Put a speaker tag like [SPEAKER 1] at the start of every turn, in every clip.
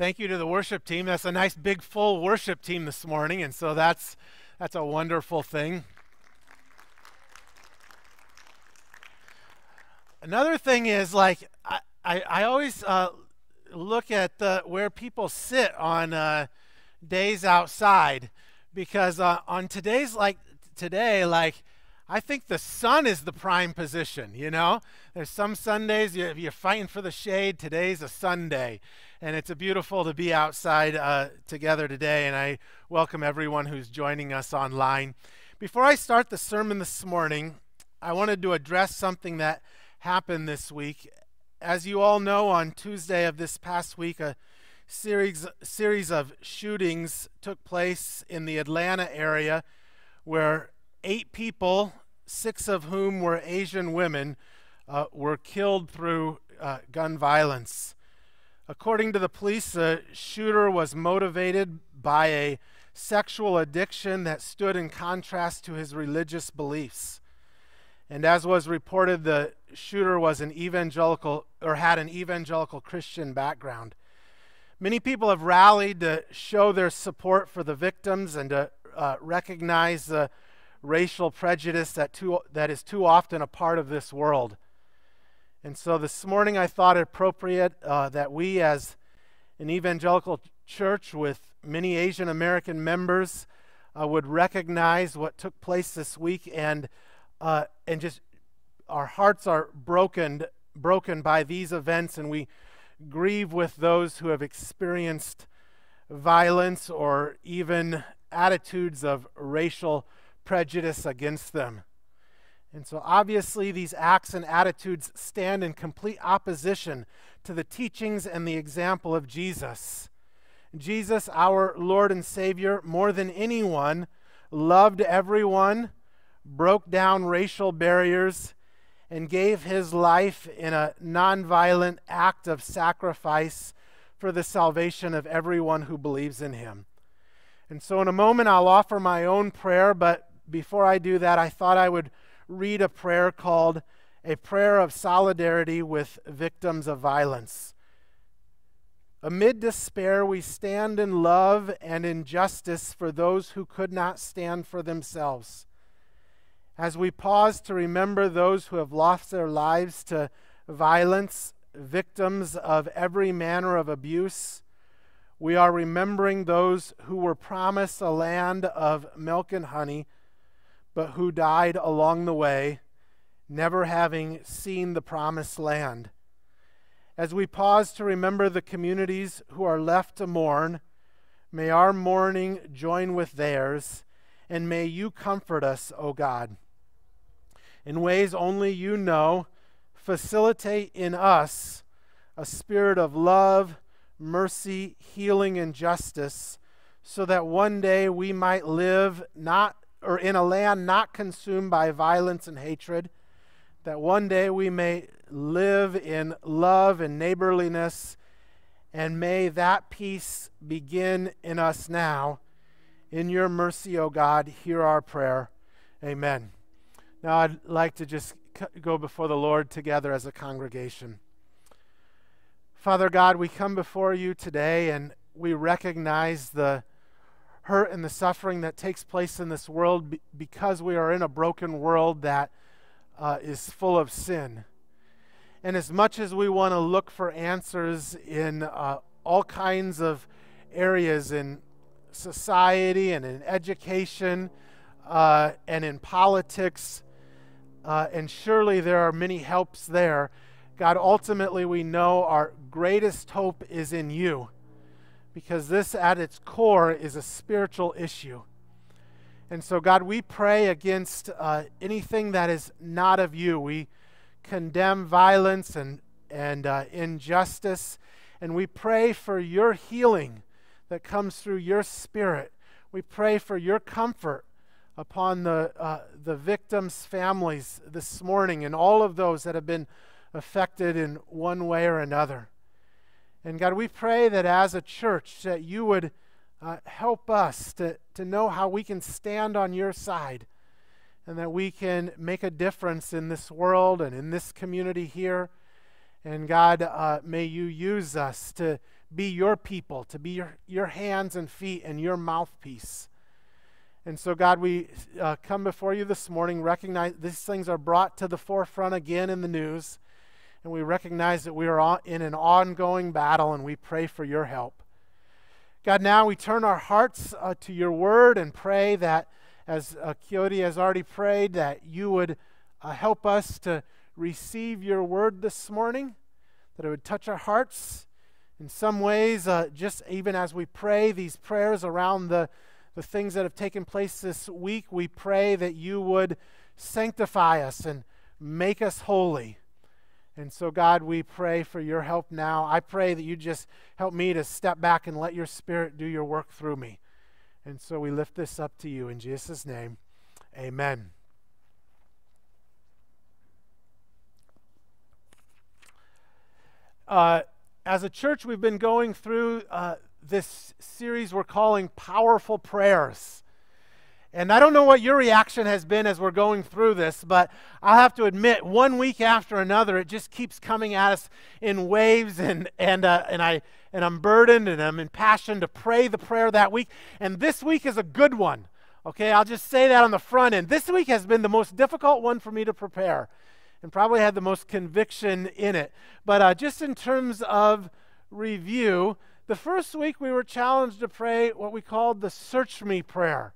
[SPEAKER 1] thank you to the worship team. That's a nice big full worship team this morning, and so that's that's a wonderful thing. Another thing is like I, I, I always uh, look at the, where people sit on uh, days outside because uh, on today's like today like I think the sun is the prime position, you know? There's some Sundays you're fighting for the shade. Today's a Sunday. And it's a beautiful to be outside uh, together today. And I welcome everyone who's joining us online. Before I start the sermon this morning, I wanted to address something that happened this week. As you all know, on Tuesday of this past week, a series, series of shootings took place in the Atlanta area where eight people, six of whom were Asian women, uh, were killed through uh, gun violence. According to the police, the shooter was motivated by a sexual addiction that stood in contrast to his religious beliefs. And as was reported, the shooter was an evangelical or had an evangelical Christian background. Many people have rallied to show their support for the victims and to uh, recognize the racial prejudice that, too, that is too often a part of this world. And so this morning I thought it appropriate uh, that we, as an evangelical church with many Asian American members, uh, would recognize what took place this week and, uh, and just our hearts are broken, broken by these events and we grieve with those who have experienced violence or even attitudes of racial prejudice against them. And so, obviously, these acts and attitudes stand in complete opposition to the teachings and the example of Jesus. Jesus, our Lord and Savior, more than anyone, loved everyone, broke down racial barriers, and gave his life in a nonviolent act of sacrifice for the salvation of everyone who believes in him. And so, in a moment, I'll offer my own prayer, but before I do that, I thought I would read a prayer called A Prayer of Solidarity with Victims of Violence. Amid despair, we stand in love and in justice for those who could not stand for themselves. As we pause to remember those who have lost their lives to violence, victims of every manner of abuse, we are remembering those who were promised a land of milk and honey but who died along the way, never having seen the promised land. As we pause to remember the communities who are left to mourn, may our mourning join with theirs, and may you comfort us, O God. In ways only you know, facilitate in us a spirit of love, mercy, healing, and justice, so that one day we might live not or in a land not consumed by violence and hatred, that one day we may live in love and neighborliness, and may that peace begin in us now. In your mercy, O God, hear our prayer. Amen. Now I'd like to just go before the Lord together as a congregation. Father God, we come before you today and we recognize the hurt and the suffering that takes place in this world because we are in a broken world that uh, is full of sin. And as much as we want to look for answers in uh, all kinds of areas in society and in education uh, and in politics, uh, and surely there are many helps there, God, ultimately we know our greatest hope is in you because this at its core is a spiritual issue. And so, God, we pray against uh, anything that is not of you. We condemn violence and, and uh, injustice, and we pray for your healing that comes through your spirit. We pray for your comfort upon the, uh, the victims' families this morning and all of those that have been affected in one way or another. And God, we pray that as a church that you would uh, help us to, to know how we can stand on your side and that we can make a difference in this world and in this community here. And God, uh, may you use us to be your people, to be your, your hands and feet and your mouthpiece. And so, God, we uh, come before you this morning, recognize these things are brought to the forefront again in the news, and we recognize that we are in an ongoing battle, and we pray for your help. God, now we turn our hearts uh, to your word and pray that, as uh, has already prayed, that you would uh, help us to receive your word this morning, that it would touch our hearts in some ways, uh, just even as we pray these prayers around the the things that have taken place this week, we pray that you would sanctify us and make us holy. And so, God, we pray for your help now. I pray that you just help me to step back and let your spirit do your work through me. And so we lift this up to you in Jesus' name. Amen. Uh, as a church, we've been going through uh, this series we're calling Powerful Prayers. And I don't know what your reaction has been as we're going through this, but I'll have to admit, one week after another, it just keeps coming at us in waves, and and uh, and I and I'm burdened and I'm impassioned to pray the prayer that week. And this week is a good one. Okay, I'll just say that on the front end. This week has been the most difficult one for me to prepare, and probably had the most conviction in it. But uh, just in terms of review, the first week we were challenged to pray what we called the search me prayer.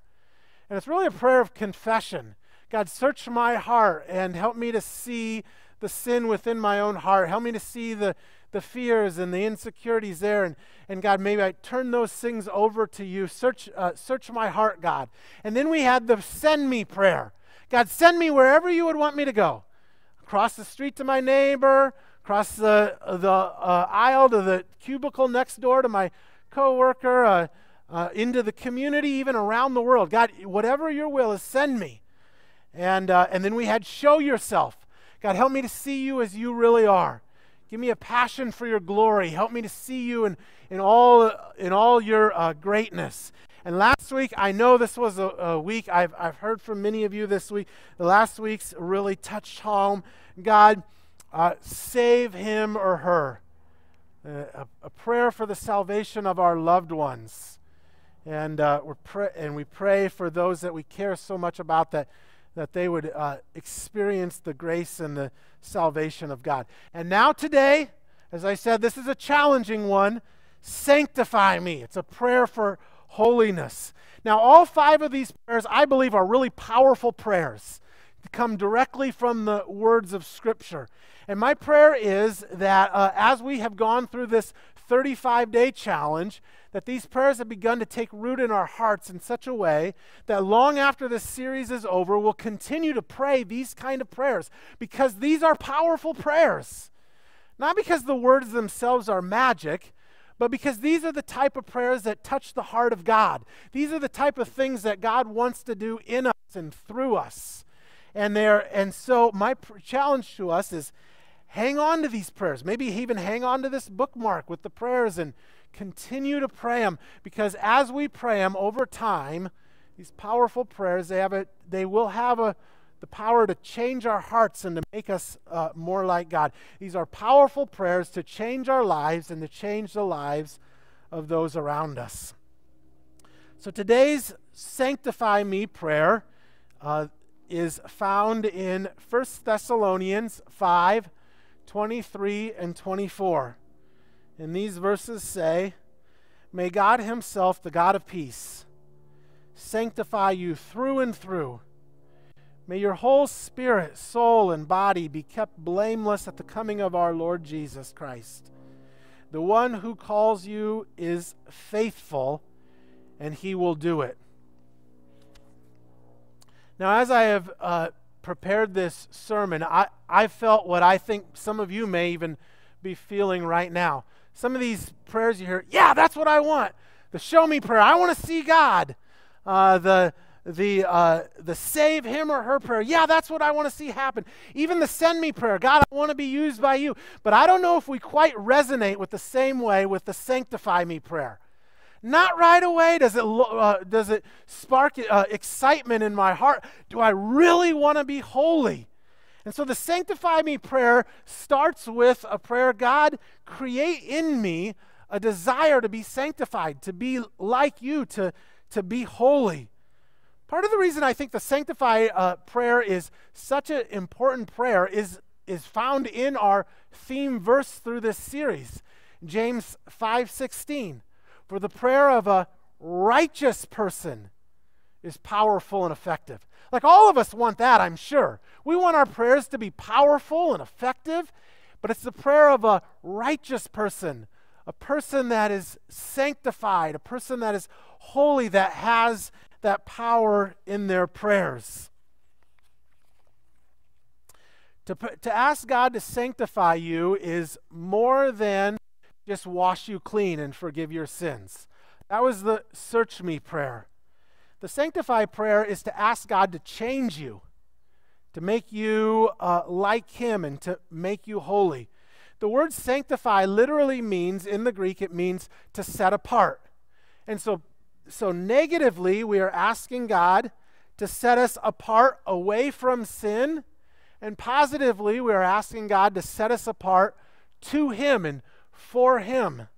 [SPEAKER 1] And it's really a prayer of confession. God, search my heart and help me to see the sin within my own heart. Help me to see the, the fears and the insecurities there. And, and God, maybe I turn those things over to you. Search, uh, search my heart, God. And then we had the send me prayer. God, send me wherever you would want me to go. Across the street to my neighbor, across the, the uh, aisle to the cubicle next door to my coworker, uh, uh, into the community, even around the world. God, whatever your will is, send me. And, uh, and then we had show yourself. God, help me to see you as you really are. Give me a passion for your glory. Help me to see you in, in, all, in all your uh, greatness. And last week, I know this was a, a, week, I've, I've heard from many of you this week. The last week's really touched home. God, uh, save him or her. Uh, a, a, prayer for the salvation of our loved ones. And, uh, pray- and we pray for those that we care so much about that, that they would uh, experience the grace and the salvation of God. And now, today, as I said, this is a challenging one. Sanctify me. It's a prayer for holiness. Now, all five of these prayers, I believe, are really powerful prayers come directly from the words of Scripture. And my prayer is that uh, as we have gone through this 35 day challenge, that these prayers have begun to take root in our hearts in such a way that long after this series is over, we'll continue to pray these kind of prayers because these are powerful prayers. Not because the words themselves are magic, but because these are the type of prayers that touch the heart of God. These are the type of things that God wants to do in us and through us. And there and so my pr- challenge to us is hang on to these prayers. Maybe even hang on to this bookmark with the prayers and continue to pray them because as we pray them over time, these powerful prayers, they have a, they will have a, the power to change our hearts and to make us uh, more like God. These are powerful prayers to change our lives and to change the lives of those around us. So today's Sanctify Me prayer uh, is found in 1 Thessalonians 5 23 and 24. And these verses say, May God Himself, the God of peace, sanctify you through and through. May your whole spirit, soul, and body be kept blameless at the coming of our Lord Jesus Christ. The one who calls you is faithful, and He will do it. Now, as I have uh, prepared this sermon, I, I felt what I think some of you may even be feeling right now. Some of these prayers you hear, yeah, that's what I want. The show me prayer, I want to see God. Uh, the the uh, the save him or her prayer, yeah, that's what I want to see happen. Even the send me prayer, God, I want to be used by you. But I don't know if we quite resonate with the same way with the sanctify me prayer. Not right away does it, uh, does it spark uh, excitement in my heart. Do I really want to be holy? And so the sanctify me prayer starts with a prayer God, create in me a desire to be sanctified, to be like you, to, to be holy. Part of the reason I think the sanctify uh, prayer is such an important prayer is, is found in our theme verse through this series, James 5:16. For the prayer of a righteous person is powerful and effective. Like all of us want that, I'm sure. We want our prayers to be powerful and effective, but it's the prayer of a righteous person, a person that is sanctified, a person that is holy, that has that power in their prayers. To, to ask God to sanctify you is more than just wash you clean and forgive your sins. That was the search me prayer. The sanctify prayer is to ask God to change you, to make you uh, like Him, and to make you holy. The word sanctify literally means, in the Greek, it means to set apart. And so, so negatively, we are asking God to set us apart away from sin. And positively, we are asking God to set us apart to Him and for Him.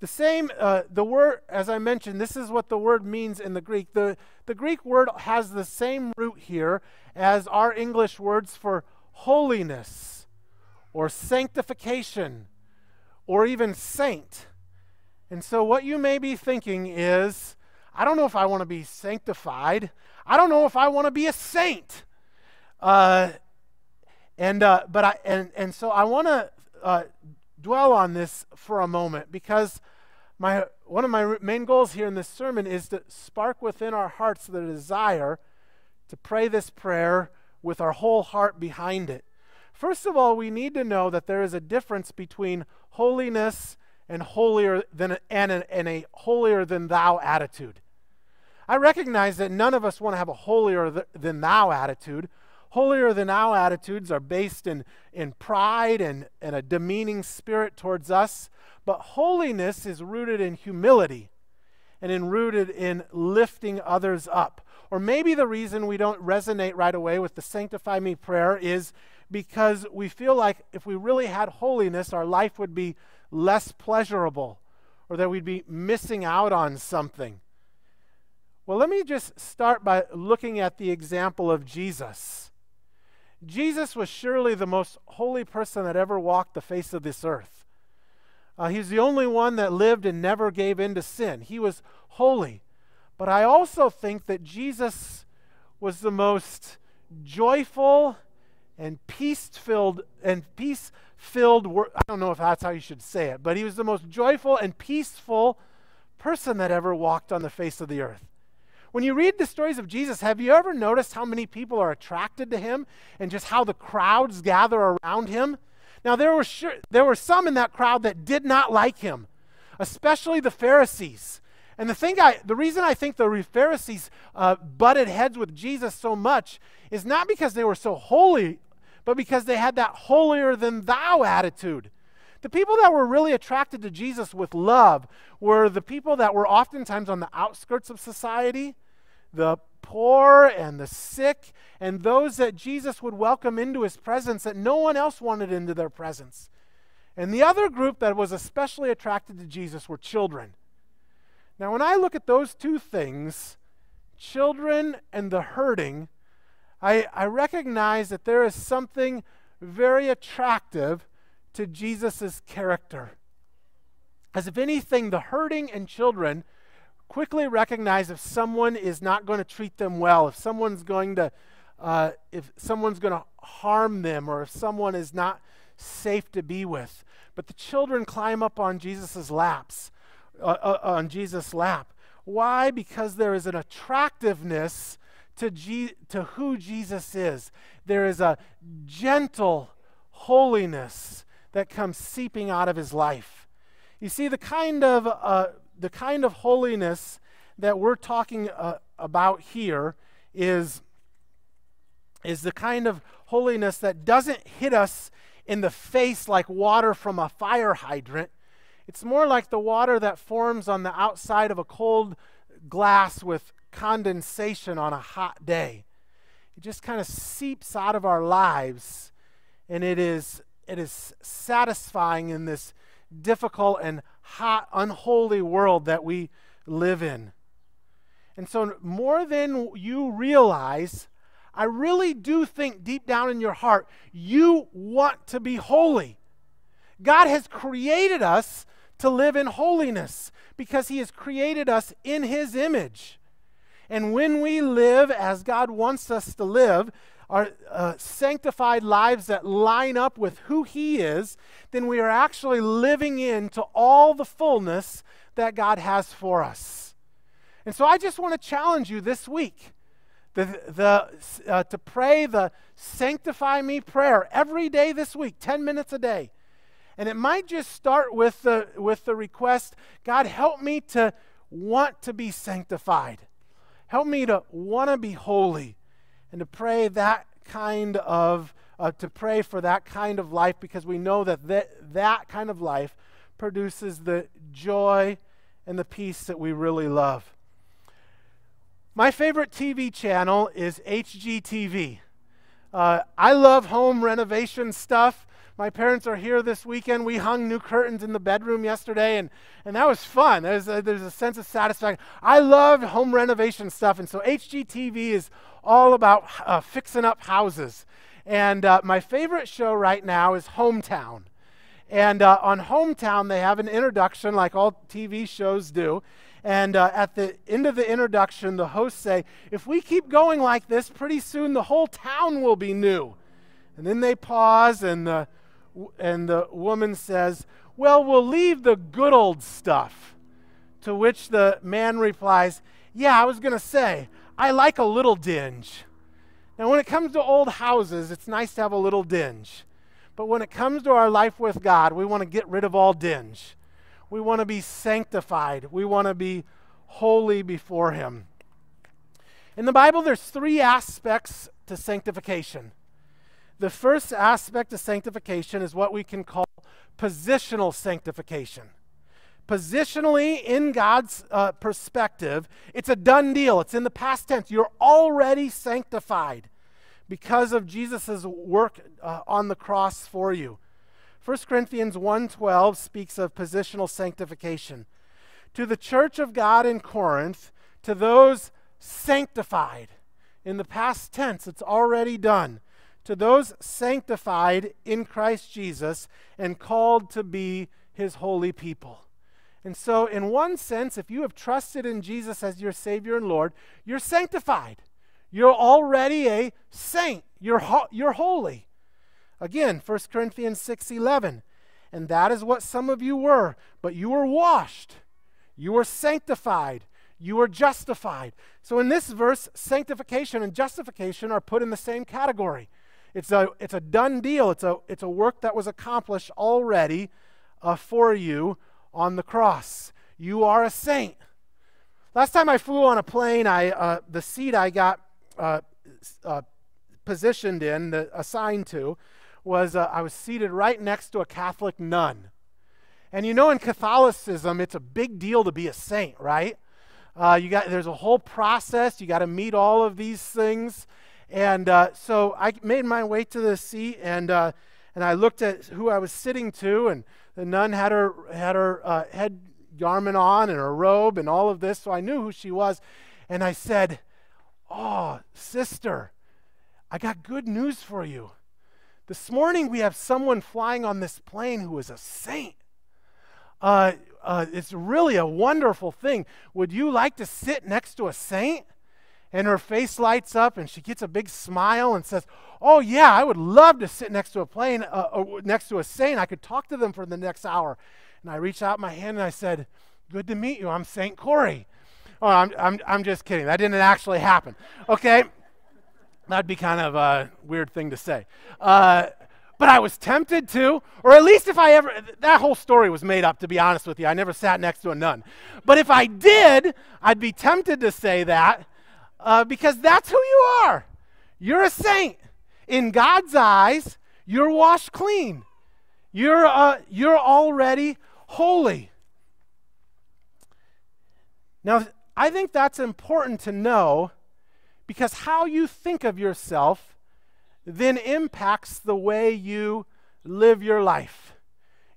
[SPEAKER 1] The same, uh, the word, as I mentioned, this is what the word means in the Greek. The, the Greek word has the same root here as our English words for holiness or sanctification or even saint. And so, what you may be thinking is, I don't know if I want to be sanctified. I don't know if I want to be a saint. Uh, and uh, but I and and so I want to uh, dwell on this for a moment because my, one of my main goals here in this sermon is to spark within our hearts the desire to pray this prayer with our whole heart behind it. First of all, we need to know that there is a difference between holiness and holier than and a, and a holier than thou attitude. I recognize that none of us want to have a holier th- than thou attitude. Holier than thou attitudes are based in, in pride and, and a demeaning spirit towards us. But holiness is rooted in humility and in rooted in lifting others up. Or maybe the reason we don't resonate right away with the sanctify me prayer is because we feel like if we really had holiness, our life would be less pleasurable or that we'd be missing out on something. Well, let me just start by looking at the example of Jesus. Jesus was surely the most holy person that ever walked the face of this earth. Uh, he's the only one that lived and never gave in to sin. He was holy. But I also think that Jesus was the most joyful and peace-filled and peace-filled I don't know if that's how you should say it, but he was the most joyful and peaceful person that ever walked on the face of the earth. When you read the stories of Jesus, have you ever noticed how many people are attracted to him and just how the crowds gather around him? Now, there were, sure, there were some in that crowd that did not like him, especially the Pharisees. And the, thing I, the reason I think the Pharisees uh, butted heads with Jesus so much is not because they were so holy, but because they had that holier than thou attitude. The people that were really attracted to Jesus with love were the people that were oftentimes on the outskirts of society, the poor and the sick, and those that Jesus would welcome into his presence that no one else wanted into their presence. And the other group that was especially attracted to Jesus were children. Now, when I look at those two things, children and the hurting, I, I recognize that there is something very attractive to Jesus' character. As if anything, the hurting and children quickly recognize if someone is not going to treat them well, if someone's going to, uh, if someone's going to harm them, or if someone is not safe to be with. But the children climb up on Jesus' laps, uh, uh, on Jesus' lap. Why? Because there is an attractiveness to, G- to who Jesus is. There is a gentle holiness that comes seeping out of his life. You see, the kind of uh, the kind of holiness that we're talking uh, about here is, is the kind of holiness that doesn't hit us in the face like water from a fire hydrant. It's more like the water that forms on the outside of a cold glass with condensation on a hot day. it just kind of seeps out of our lives, and it is it is satisfying in this difficult and hot, unholy world that we live in. And so, more than you realize, I really do think deep down in your heart, you want to be holy. God has created us to live in holiness because He has created us in His image. And when we live as God wants us to live, our uh, sanctified lives that line up with who He is, then we are actually living into all the fullness that God has for us. And so I just want to challenge you this week the, the, uh, to pray the sanctify me prayer every day this week, 10 minutes a day. And it might just start with the, with the request God, help me to want to be sanctified. Help me to want to be holy and to pray that kind of uh, to pray for that kind of life because we know that th- that kind of life produces the joy and the peace that we really love. My favorite TV channel is HGTV. Uh, I love home renovation stuff. My parents are here this weekend. We hung new curtains in the bedroom yesterday, and, and that was fun. There's a, there's a sense of satisfaction. I love home renovation stuff, and so HGTV is all about uh, fixing up houses. And uh, my favorite show right now is Hometown. And uh, on Hometown, they have an introduction like all TV shows do. And uh, at the end of the introduction, the hosts say, If we keep going like this, pretty soon the whole town will be new. And then they pause, and the and the woman says, Well, we'll leave the good old stuff. To which the man replies, Yeah, I was going to say, I like a little dinge. Now, when it comes to old houses, it's nice to have a little dinge. But when it comes to our life with God, we want to get rid of all dinge. We want to be sanctified. We want to be holy before Him. In the Bible, there's three aspects to sanctification. The first aspect of sanctification is what we can call positional sanctification. Positionally, in God's uh, perspective, it's a done deal. It's in the past tense. You're already sanctified because of Jesus' work uh, on the cross for you. 1 Corinthians 1:12 speaks of positional sanctification. To the church of God in Corinth, to those sanctified, in the past tense, it's already done to those sanctified in Christ Jesus and called to be his holy people. And so, in one sense, if you have trusted in Jesus as your Savior and Lord, you're sanctified. You're already a saint. You're, ho- you're holy. Again, 1 Corinthians 6:11. And that is what some of you were, but you were washed. You were sanctified. You were justified. So in this verse, sanctification and justification are put in the same category. It's a, it's a done deal. It's a, it's a work that was accomplished already uh, for you on the cross. You are a saint. Last time I flew on a plane, I, uh, the seat I got uh, uh positioned in, the, assigned to, was uh, I was seated right next to a Catholic nun. And you know, in Catholicism, it's a big deal to be a saint, right? Uh, you got there's a whole process. You got to meet all of these things. And uh, so I made my way to the seat, and and I looked at who I was sitting to, and the nun had her had her uh, head garment on and her robe and all of this, so I knew who she was. And I said, "Oh, sister, I got good news for you. This morning we have someone flying on this plane who is a saint. Uh, uh, it's really a wonderful thing. Would you like to sit next to a saint?" And her face lights up and she gets a big smile and says, Oh, yeah, I would love to sit next to a plane, uh, uh, next to a saint. I could talk to them for the next hour. And I reached out my hand and I said, Good to meet you. I'm St. Corey. Oh, I'm, I'm, I'm just kidding. That didn't actually happen. Okay? That'd be kind of a weird thing to say. Uh, but I was tempted to, or at least if I ever, that whole story was made up, to be honest with you. I never sat next to a nun. But if I did, I'd be tempted to say that uh, because that's who you are. You're a saint. In God's eyes, you're washed clean. You're, uh, you're already holy. Now, I think that's important to know Because how you think of yourself then impacts the way you live your life.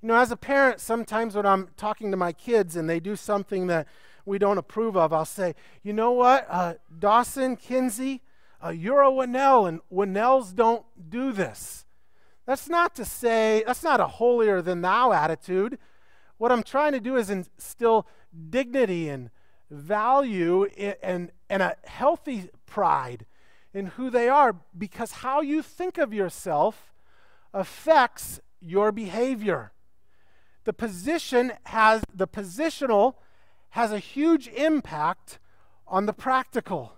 [SPEAKER 1] You know, as a parent, sometimes when I'm talking to my kids and they do something that we don't approve of, I'll say, you know what, uh, Dawson, Kinsey, uh, you're a Winnell, and Winnells don't do this. That's not to say, that's not a holier than thou attitude. What I'm trying to do is instill dignity and value and, and a healthy pride in who they are because how you think of yourself affects your behavior. The position has the positional has a huge impact on the practical.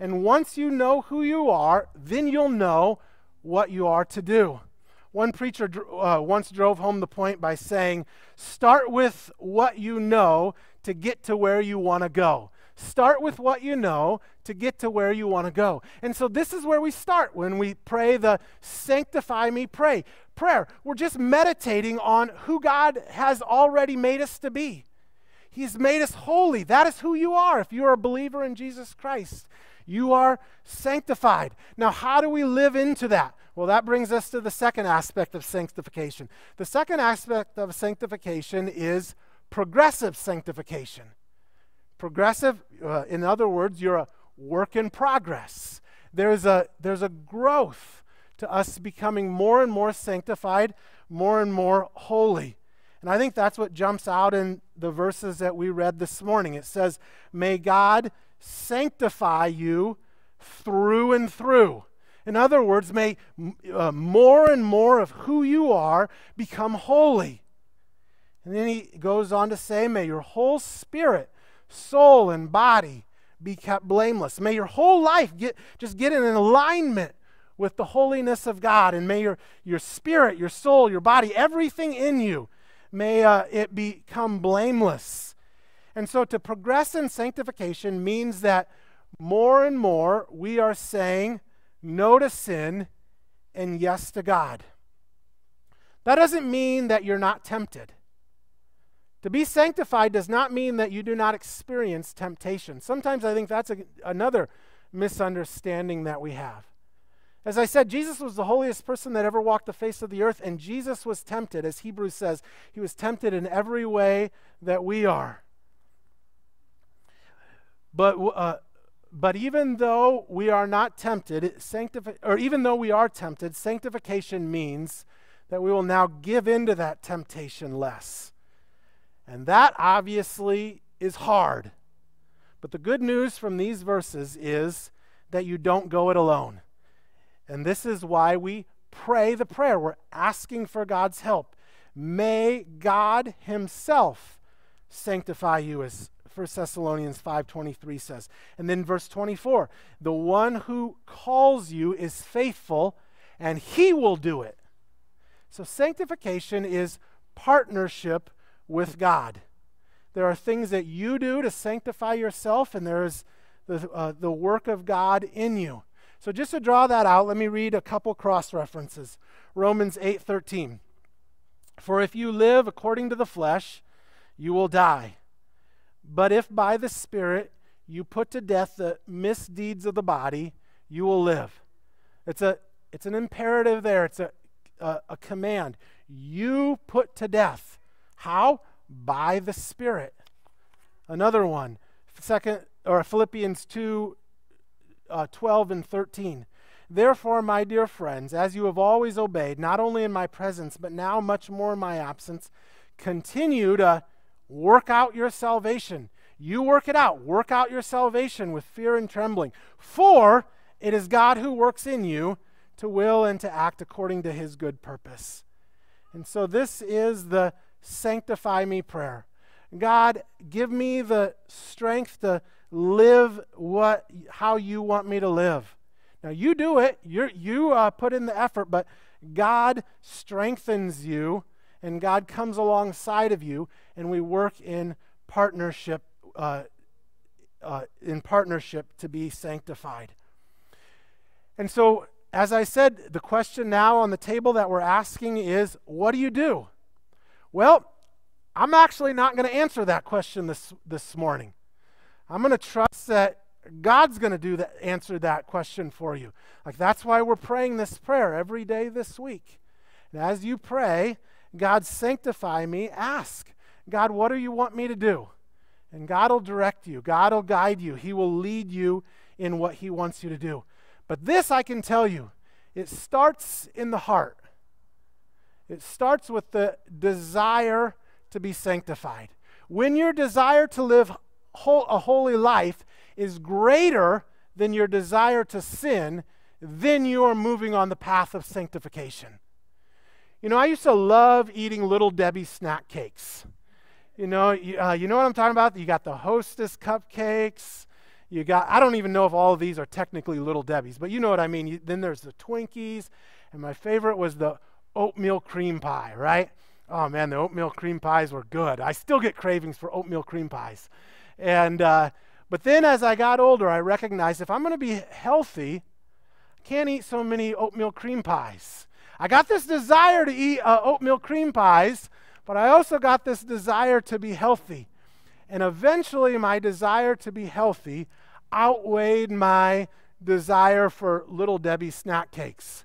[SPEAKER 1] And once you know who you are, then you'll know what you are to do. One preacher uh, once drove home the point by saying, Start with what you know to get to where you want to go. Start with what you know to get to where you want to go. And so this is where we start when we pray the sanctify me pray prayer. We're just meditating on who God has already made us to be. He's made us holy. That is who you are if you are a believer in Jesus Christ. You are sanctified. Now, how do we live into that? Well, that brings us to the second aspect of sanctification. The second aspect of sanctification is progressive sanctification. Progressive, uh, in other words, you're a work in progress. There's a, there's a growth to us becoming more and more sanctified, more and more holy. And I think that's what jumps out in the verses that we read this morning. It says, May God sanctify you through and through. In other words, may uh, more and more of who you are become holy. And then he goes on to say, May your whole spirit, soul, and body be kept blameless. May your whole life get, just get in alignment with the holiness of God. And may your, your spirit, your soul, your body, everything in you, may uh, it become blameless. And so to progress in sanctification means that more and more we are saying no to sin and yes to God. That doesn't mean that you're not tempted. To be sanctified does not mean that you do not experience temptation. Sometimes I think that's a, another misunderstanding that we have. As I said, Jesus was the holiest person that ever walked the face of the earth, and Jesus was tempted, as Hebrews says, he was tempted in every way that we are. But, uh, but even though we are not tempted, sanctifi- or even though we are tempted, sanctification means that we will now give into that temptation less. And that obviously is hard. But the good news from these verses is that you don't go it alone. And this is why we pray the prayer. We're asking for God's help. May God himself sanctify you as 1 Thessalonians 5:23 says. And then verse 24, the one who calls you is faithful and he will do it. So sanctification is partnership with God. There are things that you do to sanctify yourself, and there is the, uh, the work of God in you. So just to draw that out, let me read a couple cross references. Romans 8:13. For if you live according to the flesh, you will die. But if by the Spirit you put to death the misdeeds of the body, you will live. It's a it's an imperative there. It's a, a, a command. You put to death how? By the Spirit. Another one, second or Philippians 2 uh, 12 and 13. Therefore, my dear friends, as you have always obeyed, not only in my presence, but now much more in my absence, continue to work out your salvation. You work it out. Work out your salvation with fear and trembling. For it is God who works in you to will and to act according to his good purpose. And so, this is the sanctify me prayer. God, give me the strength to live what how you want me to live. Now you do it. you you uh, put in the effort, but God strengthens you, and God comes alongside of you, and we work in partnership. Uh, uh, in partnership to be sanctified. And so, as I said, the question now on the table that we're asking is what do you do? Well, I'm actually not going to answer that question this, this morning. I'm going to trust that God's going to do that, answer that question for you. Like that's why we're praying this prayer every day this week. And as you pray, God sanctify me, ask, God, what do you want me to do? And God will direct you. God will guide you. He will lead you in what he wants you to do. But this I can tell you, it starts in the heart. It starts with the desire to be sanctified. When your desire to live a holy life is greater than your desire to sin, then you are moving on the path of sanctification. You know, I used to love eating Little Debbie snack cakes. You know, you, uh, you know what I'm talking about? You got the Hostess cupcakes. You got, I don't even know if all of these are technically Little Debbie's, but you know what I mean. You, then there's the Twinkies, and my favorite was the oatmeal cream pie, right? Oh man, the oatmeal cream pies were good. I still get cravings for oatmeal cream pies. And, uh, but then as I got older, I recognized if I'm going to be healthy, I can't eat so many oatmeal cream pies. I got this desire to eat uh, oatmeal cream pies, but I also got this desire to be healthy. And eventually, my desire to be healthy outweighed my desire for little Debbie snack cakes.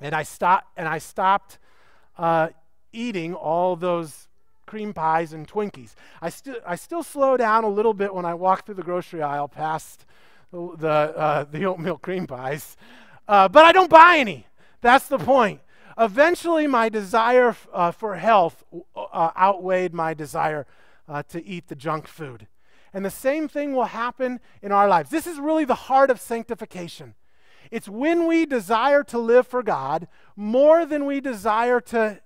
[SPEAKER 1] And I stopped, and I stopped uh, eating all those cream pies and Twinkies. I, still I still slow down a little bit when I walk through the grocery aisle past the, the, uh, the oatmeal cream pies, uh, but I don't buy any. That's the point. Eventually, my desire f- uh, for health uh, outweighed my desire uh, to eat the junk food. And the same thing will happen in our lives. This is really the heart of sanctification. It's when we desire to live for God more than we desire to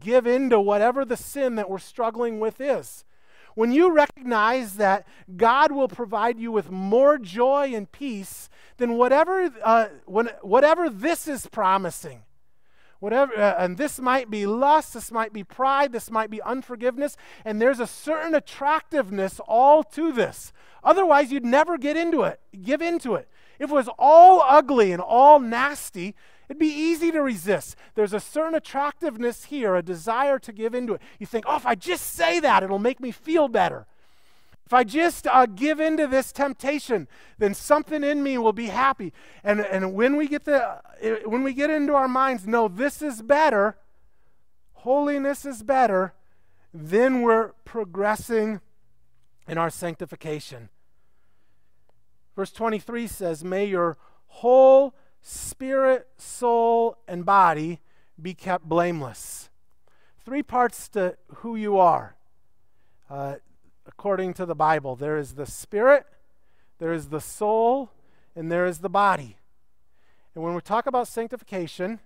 [SPEAKER 1] give in to whatever the sin that we're struggling with is. When you recognize that God will provide you with more joy and peace than whatever, uh, when, whatever this is promising, whatever, uh, and this might be lust, this might be pride, this might be unforgiveness, and there's a certain attractiveness all to this. Otherwise, you'd never get into it, give into it. If it was all ugly and all nasty, It'd be easy to resist. There's a certain attractiveness here, a desire to give into it. You think, oh, if I just say that, it'll make me feel better. If I just uh, give into this temptation, then something in me will be happy. And, and when, we get the, uh, when we get into our minds, no, this is better, holiness is better, then we're progressing in our sanctification. Verse 23 says, May your whole spirit, soul, and body be kept blameless. Three parts to who you are. Uh, according to the Bible, there is the spirit, there is the soul, and there is the body. And when we talk about sanctification,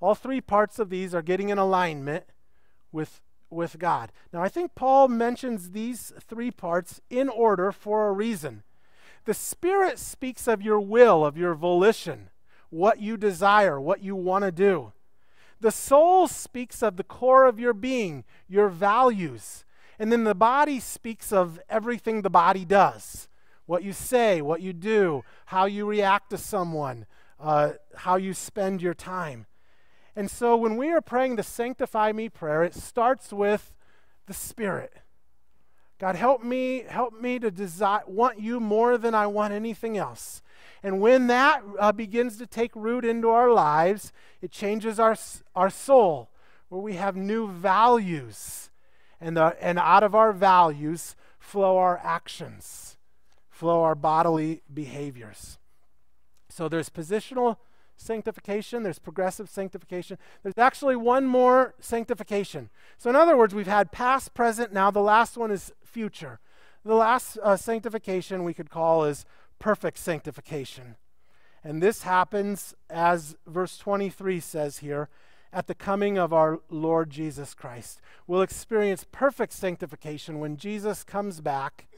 [SPEAKER 1] all three parts of these are getting in alignment with, with God. Now, I think Paul mentions these three parts in order for a reason. The Spirit speaks of your will, of your volition what you desire, what you want to do. The soul speaks of the core of your being, your values. And then the body speaks of everything the body does what you say, what you do, how you react to someone, uh, how you spend your time. And so when we are praying the Sanctify Me prayer, it starts with the Spirit. God, help me, help me to desire, want you more than I want anything else. And when that uh, begins to take root into our lives, it changes our, our soul, where we have new values. And, the, and out of our values flow our actions, flow our bodily behaviors. So there's positional sanctification, there's progressive sanctification. There's actually one more sanctification. So, in other words, we've had past, present, now the last one is future. The last uh, sanctification we could call is perfect sanctification. And this happens, as verse 23 says here, at the coming of our Lord Jesus Christ. We'll experience perfect sanctification when Jesus comes back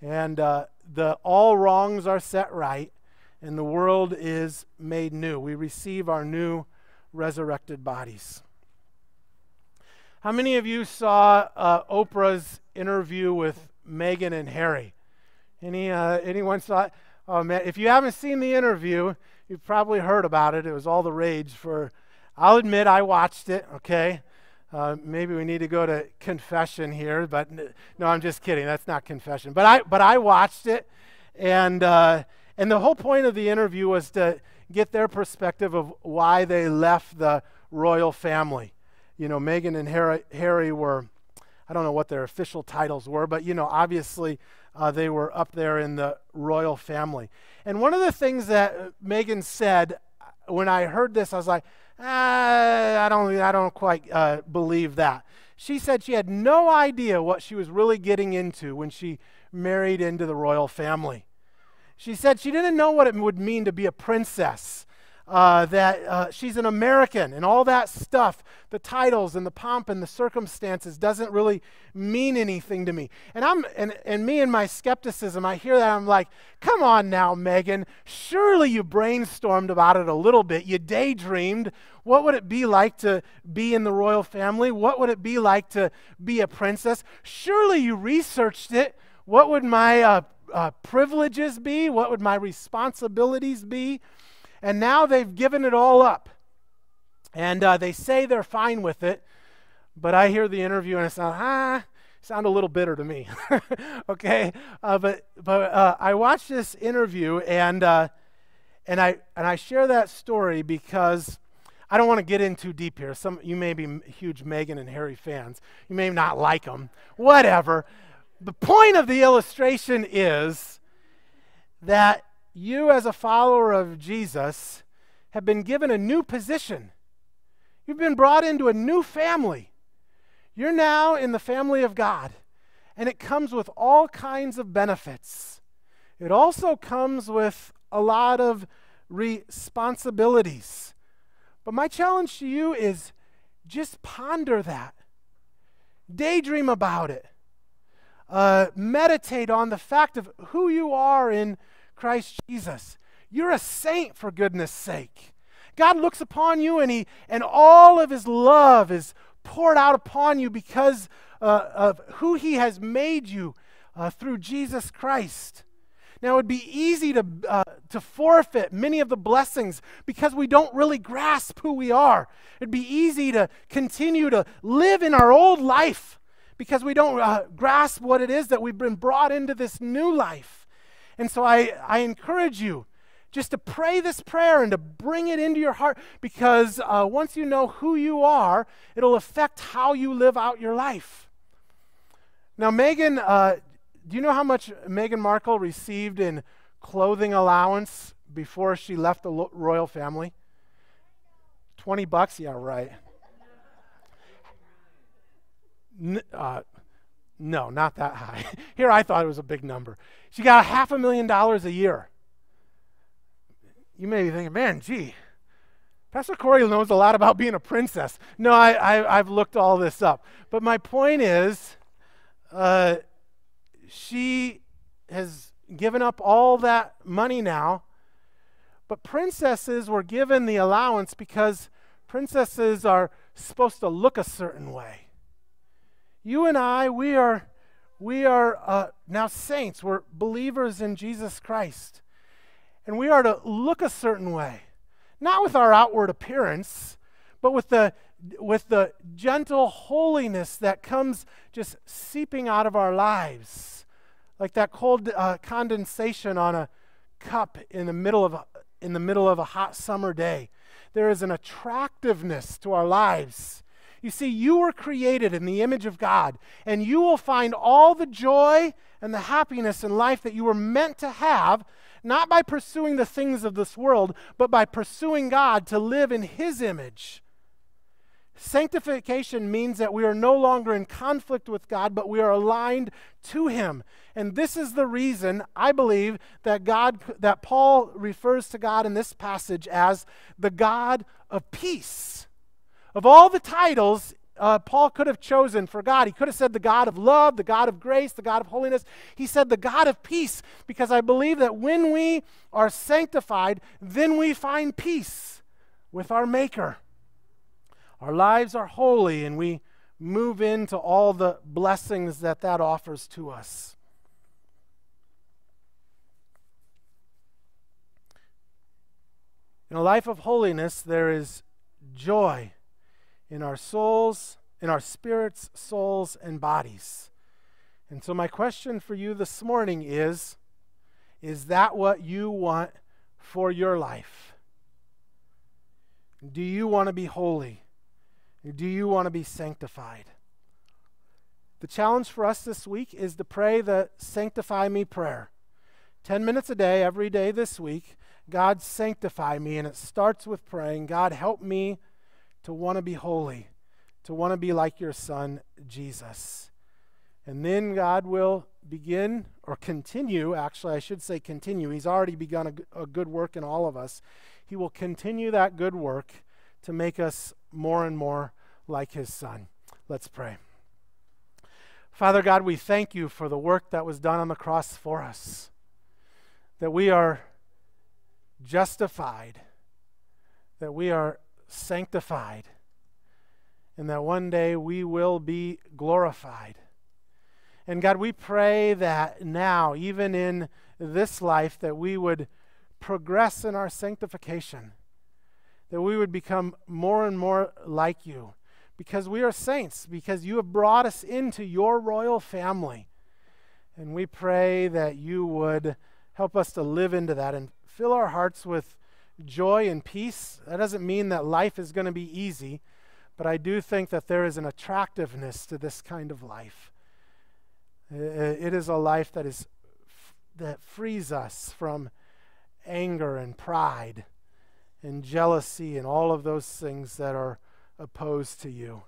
[SPEAKER 1] and uh, the, all wrongs are set right and the world is made new. We receive our new resurrected bodies. How many of you saw uh, Oprah's interview with Meghan and Harry? Any uh, anyone saw it? Oh man, if you haven't seen the interview, you've probably heard about it. It was all the rage for. I'll admit I watched it. Okay, uh, maybe we need to go to confession here, but no, I'm just kidding. That's not confession. But I but I watched it, And, uh, and the whole point of the interview was to get their perspective of why they left the royal family. You know, Meghan and Harry, Harry were, I don't know what their official titles were, but, you know, obviously uh, they were up there in the royal family. And one of the things that Meghan said when I heard this, I was like, ah, I don't, I don't quite uh, believe that. She said she had no idea what she was really getting into when she married into the royal family. She said she didn't know what it would mean to be a princess uh, that uh, she's an American and all that stuff, the titles and the pomp and the circumstances doesn't really mean anything to me. And I'm and, and me and my skepticism, I hear that I'm like, come on now, Meghan, Surely you brainstormed about it a little bit. You daydreamed. What would it be like to be in the royal family? What would it be like to be a princess? Surely you researched it. What would my uh, uh privileges be? What would my responsibilities be? And now they've given it all up. And uh, they say they're fine with it. But I hear the interview and it sounds, ah, sound a little bitter to me. okay? Uh, but but uh, I watched this interview and, uh, and, I, and I share that story because I don't want to get in too deep here. Some You may be huge Meghan and Harry fans. You may not like them. Whatever. The point of the illustration is that you, as a follower of Jesus, have been given a new position. You've been brought into a new family. You're now in the family of God, and it comes with all kinds of benefits. It also comes with a lot of responsibilities. But my challenge to you is just ponder that, daydream about it, uh, meditate on the fact of who you are in Christ Jesus. You're a saint, for goodness sake. God looks upon you and, he, and all of his love is poured out upon you because uh, of who he has made you uh, through Jesus Christ. Now, it would be easy to, uh, to forfeit many of the blessings because we don't really grasp who we are. It'd be easy to continue to live in our old life because we don't uh, grasp what it is that we've been brought into this new life. And so I, I encourage you just to pray this prayer and to bring it into your heart because uh, once you know who you are, it'll affect how you live out your life. Now, Megan, uh, do you know how much Meghan Markle received in clothing allowance before she left the lo- royal family? 20 bucks? Yeah, right. N- uh, no, not that high. Here I thought it was a big number. She got a half a million dollars a year. You may be thinking, man, gee, Pastor Corey knows a lot about being a princess. No, I, I, have looked all this up. But my point is, uh, she has given up all that money now. But princesses were given the allowance because princesses are supposed to look a certain way. You and I, we are, we are uh, now saints. We're believers in Jesus Christ. And we are to look a certain way, not with our outward appearance, but with the, with the gentle holiness that comes just seeping out of our lives, like that cold uh, condensation on a cup in the middle of a, in the middle of a hot summer day. There is an attractiveness to our lives you see, you were created in the image of God, and you will find all the joy and the happiness in life that you were meant to have, not by pursuing the things of this world, but by pursuing God to live in His image. Sanctification means that we are no longer in conflict with God, but we are aligned to Him. And this is the reason I believe that God that Paul refers to God in this passage as the God of peace. Of all the titles uh, Paul could have chosen for God, he could have said the God of love, the God of grace, the God of holiness. He said the God of peace because I believe that when we are sanctified, then we find peace with our Maker. Our lives are holy and we move into all the blessings that that offers to us. In a life of holiness, there is joy in our souls, in our spirits, souls, and bodies. And so, my question for you this morning is Is that what you want for your life? Do you want to be holy? Do you want to be sanctified? The challenge for us this week is to pray the Sanctify Me prayer. 10 minutes a day, every day this week. God, sanctify me. And it starts with praying, God, help me to want to be holy, to want to be like your Son, Jesus. And then God will begin or continue, actually, I should say continue. He's already begun a, a good work in all of us. He will continue that good work to make us more and more like his Son. Let's pray. Father God, we thank you for the work that was done on the cross for us, that we are justified, that we are sanctified, and that one day we will be glorified. And God, we pray that now, even in this life, that we would progress in our sanctification, that we would become more and more like you, because we are saints, because you have brought us into your royal family. And we pray that you would help us to live into that and fill our hearts with joy and peace. That doesn't mean that life is going to be easy, but I do think that there is an attractiveness to this kind of life. It is a life that is that frees us from anger and pride and jealousy and all of those things that are opposed to you.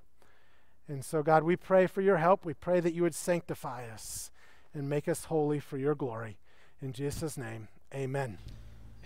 [SPEAKER 1] And so, God, we pray for your help. We pray that you would sanctify us and make us holy for your glory. In Jesus' name, amen.